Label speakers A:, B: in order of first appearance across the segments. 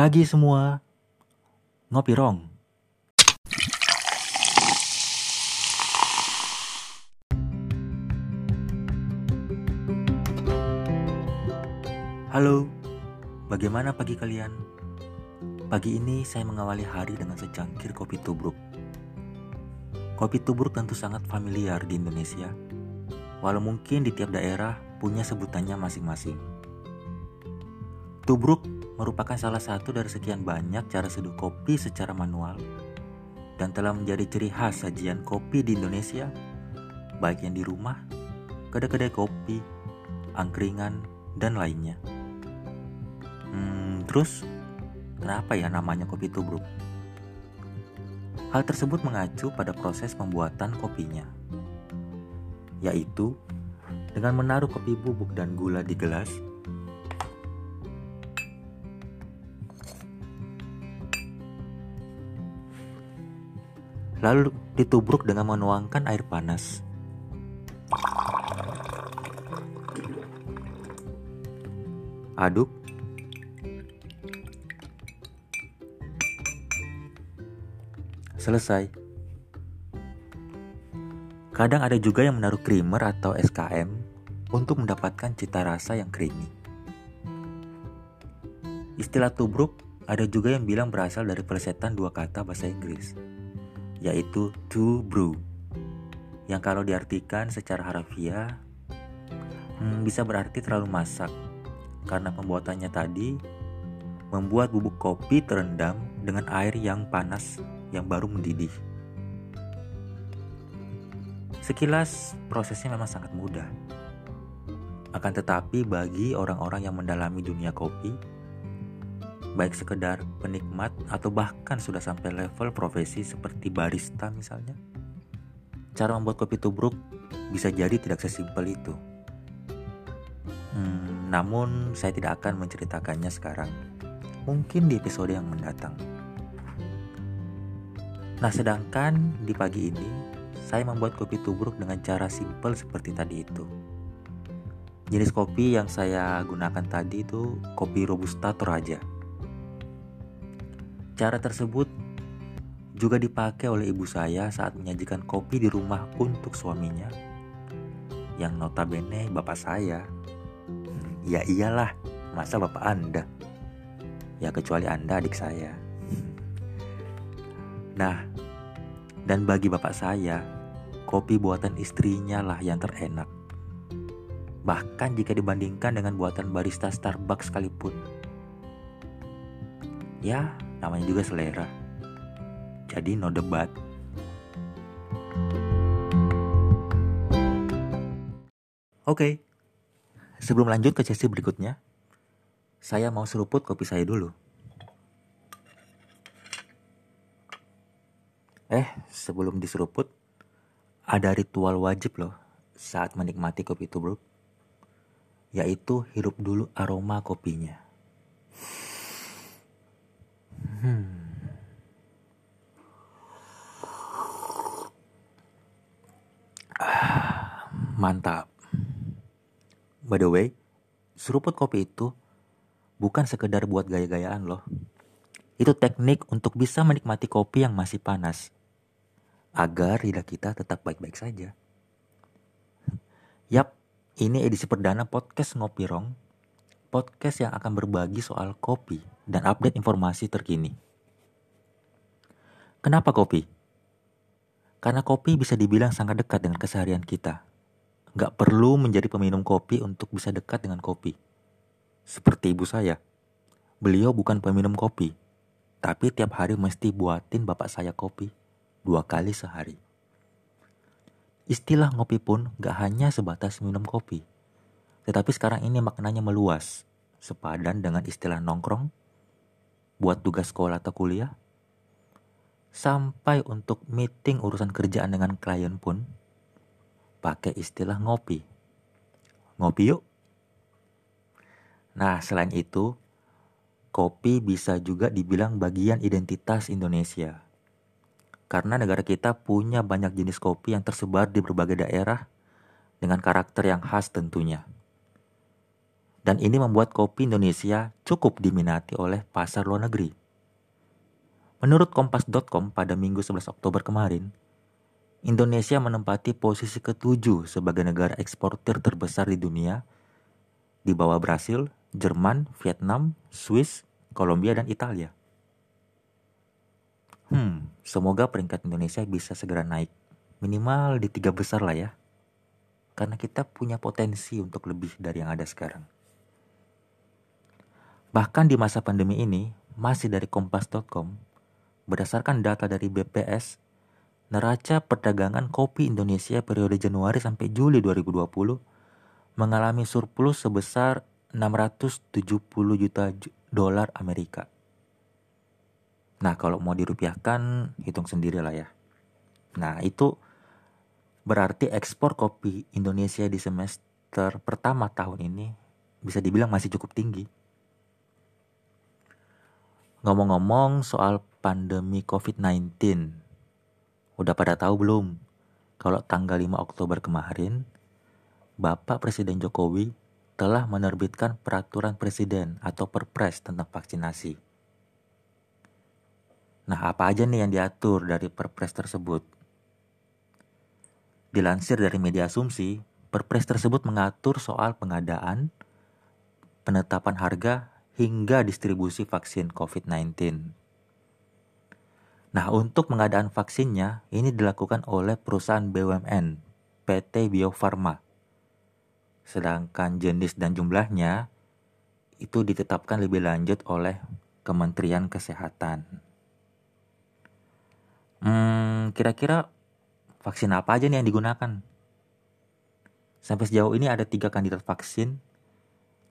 A: Pagi semua, ngopi rong. Halo, bagaimana pagi kalian? Pagi ini saya mengawali hari dengan secangkir kopi tubruk. Kopi tubruk tentu sangat familiar di Indonesia, walau mungkin di tiap daerah punya sebutannya masing-masing. Tubruk merupakan salah satu dari sekian banyak cara seduh kopi secara manual dan telah menjadi ciri khas sajian kopi di Indonesia, baik yang di rumah, kedai-kedai kopi, angkringan, dan lainnya. Hmm, terus kenapa ya namanya kopi tubruk? Hal tersebut mengacu pada proses pembuatan kopinya, yaitu dengan menaruh kopi bubuk dan gula di gelas, lalu ditubruk dengan menuangkan air panas. Aduk Selesai. Kadang ada juga yang menaruh creamer atau SKM untuk mendapatkan cita rasa yang creamy. Istilah tubruk ada juga yang bilang berasal dari pelesetan dua kata bahasa Inggris, yaitu to brew, yang kalau diartikan secara harfiah hmm, bisa berarti terlalu masak, karena pembuatannya tadi membuat bubuk kopi terendam dengan air yang panas yang baru mendidih. Sekilas prosesnya memang sangat mudah. Akan tetapi bagi orang-orang yang mendalami dunia kopi, baik sekedar penikmat atau bahkan sudah sampai level profesi seperti barista misalnya, cara membuat kopi tubruk bisa jadi tidak sesimpel itu. Hmm, namun saya tidak akan menceritakannya sekarang. Mungkin di episode yang mendatang. Nah, sedangkan di pagi ini saya membuat kopi tubruk dengan cara simpel seperti tadi itu. Jenis kopi yang saya gunakan tadi itu kopi Robusta Toraja. Cara tersebut juga dipakai oleh ibu saya saat menyajikan kopi di rumah untuk suaminya. Yang notabene bapak saya. Ya iyalah, masa bapak Anda? Ya kecuali Anda adik saya. Nah, dan bagi bapak saya, kopi buatan istrinya lah yang terenak. Bahkan jika dibandingkan dengan buatan barista Starbucks sekalipun. Ya, namanya juga selera. Jadi no debat. Oke, sebelum lanjut ke sesi berikutnya, saya mau seruput kopi saya dulu. Eh, sebelum diseruput, ada ritual wajib loh saat menikmati kopi tubruk, yaitu hirup dulu aroma kopinya. Hmm. Mantap. By the way, seruput kopi itu bukan sekedar buat gaya-gayaan loh. Itu teknik untuk bisa menikmati kopi yang masih panas agar lidah kita tetap baik-baik saja. Yap, ini edisi perdana podcast Ngopi Rong, podcast yang akan berbagi soal kopi dan update informasi terkini. Kenapa kopi? Karena kopi bisa dibilang sangat dekat dengan keseharian kita. Gak perlu menjadi peminum kopi untuk bisa dekat dengan kopi. Seperti ibu saya. Beliau bukan peminum kopi, tapi tiap hari mesti buatin bapak saya kopi dua kali sehari. Istilah ngopi pun gak hanya sebatas minum kopi, tetapi sekarang ini maknanya meluas, sepadan dengan istilah nongkrong, buat tugas sekolah atau kuliah, sampai untuk meeting urusan kerjaan dengan klien pun pakai istilah ngopi. Ngopi yuk. Nah, selain itu, kopi bisa juga dibilang bagian identitas Indonesia karena negara kita punya banyak jenis kopi yang tersebar di berbagai daerah dengan karakter yang khas tentunya. Dan ini membuat kopi Indonesia cukup diminati oleh pasar luar negeri. Menurut kompas.com pada Minggu 11 Oktober kemarin, Indonesia menempati posisi ketujuh sebagai negara eksportir terbesar di dunia di bawah Brasil, Jerman, Vietnam, Swiss, Kolombia, dan Italia. Hmm, semoga peringkat Indonesia bisa segera naik. Minimal di tiga besar lah ya. Karena kita punya potensi untuk lebih dari yang ada sekarang. Bahkan di masa pandemi ini, masih dari kompas.com, berdasarkan data dari BPS, neraca perdagangan kopi Indonesia periode Januari sampai Juli 2020 mengalami surplus sebesar 670 juta dolar Amerika. Nah, kalau mau dirupiahkan, hitung sendiri lah ya. Nah, itu berarti ekspor kopi Indonesia di semester pertama tahun ini bisa dibilang masih cukup tinggi. Ngomong-ngomong soal pandemi COVID-19, udah pada tahu belum? Kalau tanggal 5 Oktober kemarin, Bapak Presiden Jokowi telah menerbitkan peraturan presiden atau perpres tentang vaksinasi. Nah, apa aja nih yang diatur dari perpres tersebut? Dilansir dari media asumsi, perpres tersebut mengatur soal pengadaan, penetapan harga, hingga distribusi vaksin COVID-19. Nah, untuk pengadaan vaksinnya ini dilakukan oleh perusahaan BUMN PT Bio Farma. Sedangkan jenis dan jumlahnya itu ditetapkan lebih lanjut oleh Kementerian Kesehatan. Hmm, kira-kira vaksin apa aja nih yang digunakan? Sampai sejauh ini ada tiga kandidat vaksin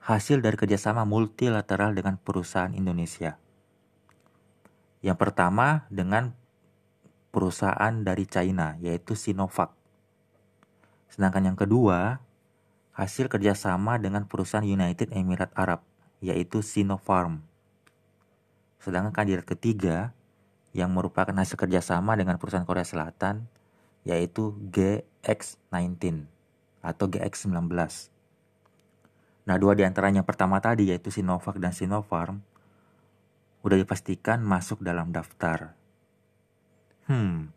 A: hasil dari kerjasama multilateral dengan perusahaan Indonesia. Yang pertama dengan perusahaan dari China, yaitu Sinovac. Sedangkan yang kedua, hasil kerjasama dengan perusahaan United Emirat Arab, yaitu Sinopharm. Sedangkan kandidat ketiga, yang merupakan hasil kerjasama dengan perusahaan Korea Selatan, yaitu GX19 atau GX19. Nah, dua di antaranya yang pertama tadi yaitu Sinovac dan Sinopharm udah dipastikan masuk dalam daftar. Hmm,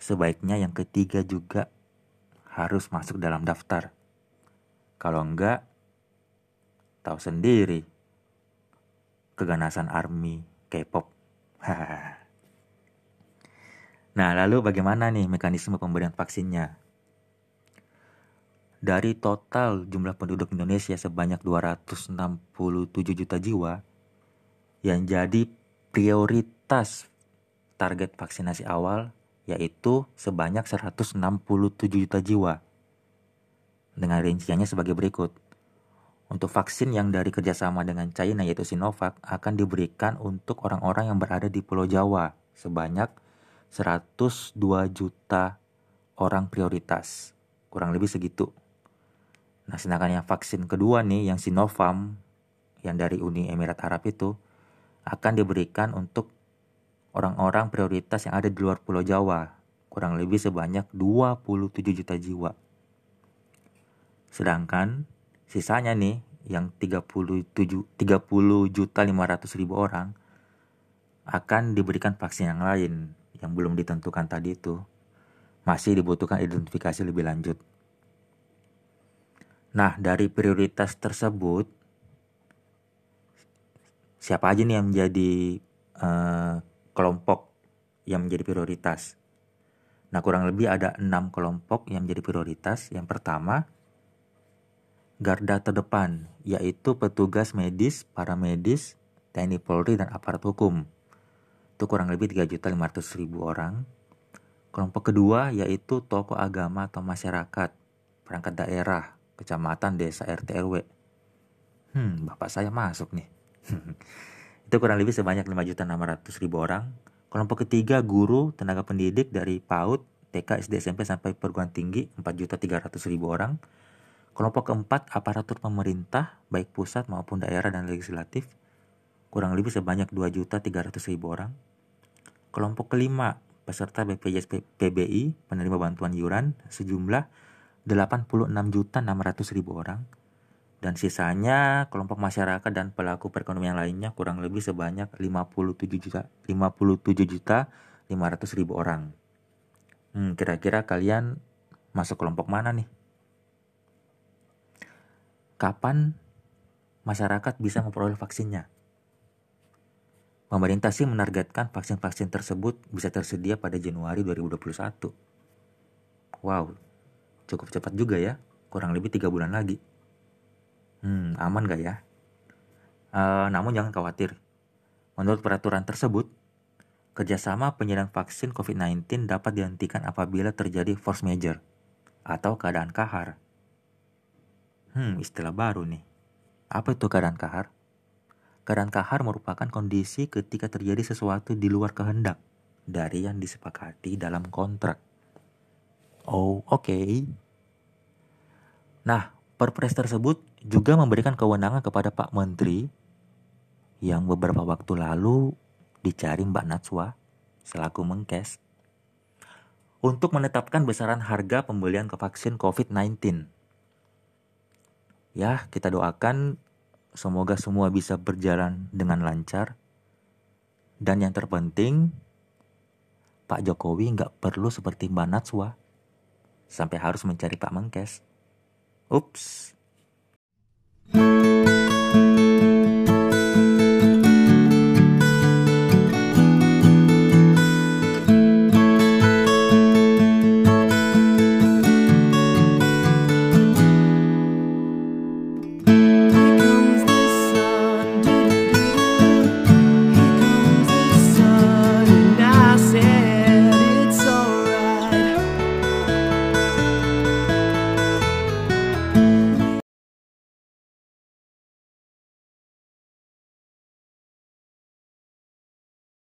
A: sebaiknya yang ketiga juga harus masuk dalam daftar. Kalau enggak, tahu sendiri keganasan army K-pop. nah, lalu bagaimana nih mekanisme pemberian vaksinnya? Dari total jumlah penduduk Indonesia sebanyak 267 juta jiwa yang jadi prioritas target vaksinasi awal yaitu sebanyak 167 juta jiwa. Dengan rinciannya sebagai berikut. Untuk vaksin yang dari kerjasama dengan China yaitu Sinovac akan diberikan untuk orang-orang yang berada di Pulau Jawa sebanyak 102 juta orang prioritas. Kurang lebih segitu. Nah, sedangkan yang vaksin kedua nih, yang Sinovac, yang dari Uni Emirat Arab itu, akan diberikan untuk orang-orang prioritas yang ada di luar Pulau Jawa, kurang lebih sebanyak 27 juta jiwa. Sedangkan sisanya nih, yang 37 30 juta 500 ribu orang akan diberikan vaksin yang lain yang belum ditentukan tadi itu masih dibutuhkan identifikasi lebih lanjut. Nah, dari prioritas tersebut, siapa aja nih yang menjadi uh, kelompok yang menjadi prioritas? Nah, kurang lebih ada enam kelompok yang menjadi prioritas. Yang pertama, garda terdepan, yaitu petugas medis, para medis, TNI Polri, dan aparat hukum. Itu kurang lebih 3.500.000 orang. Kelompok kedua yaitu tokoh agama atau masyarakat, perangkat daerah, kecamatan, desa, RT, RW. Hmm, bapak saya masuk nih. itu kurang lebih sebanyak 5.600.000 orang. Kelompok ketiga guru, tenaga pendidik dari PAUD, TK, SD, SMP sampai perguruan tinggi 4.300.000 orang. Kelompok keempat aparatur pemerintah baik pusat maupun daerah dan legislatif kurang lebih sebanyak 2.300.000 orang. Kelompok kelima peserta BPJS PBI penerima bantuan iuran sejumlah 86 juta 600 ribu orang. dan sisanya kelompok masyarakat dan pelaku perekonomian lainnya kurang lebih sebanyak 57 juta 57 juta 500 ribu orang. Hmm, kira-kira kalian masuk kelompok mana nih? Kapan masyarakat bisa memperoleh vaksinnya? Pemerintah sih menargetkan vaksin-vaksin tersebut bisa tersedia pada Januari 2021. Wow, cukup cepat juga ya, kurang lebih tiga bulan lagi. Hmm, aman gak ya? Uh, namun jangan khawatir. Menurut peraturan tersebut, kerjasama penyediaan vaksin COVID-19 dapat dihentikan apabila terjadi force major atau keadaan kahar. Hmm, istilah baru nih. Apa itu keadaan kahar? Keadaan kahar merupakan kondisi ketika terjadi sesuatu di luar kehendak dari yang disepakati dalam kontrak. Oh, oke. Okay. Nah, perpres tersebut juga memberikan kewenangan kepada Pak Menteri yang beberapa waktu lalu dicari Mbak Natswa selaku Mengkes untuk menetapkan besaran harga pembelian ke vaksin COVID-19. Ya, kita doakan Semoga semua bisa berjalan dengan lancar. Dan yang terpenting, Pak Jokowi nggak perlu seperti Mbak Natswa sampai harus mencari Pak Mengkes. Ups.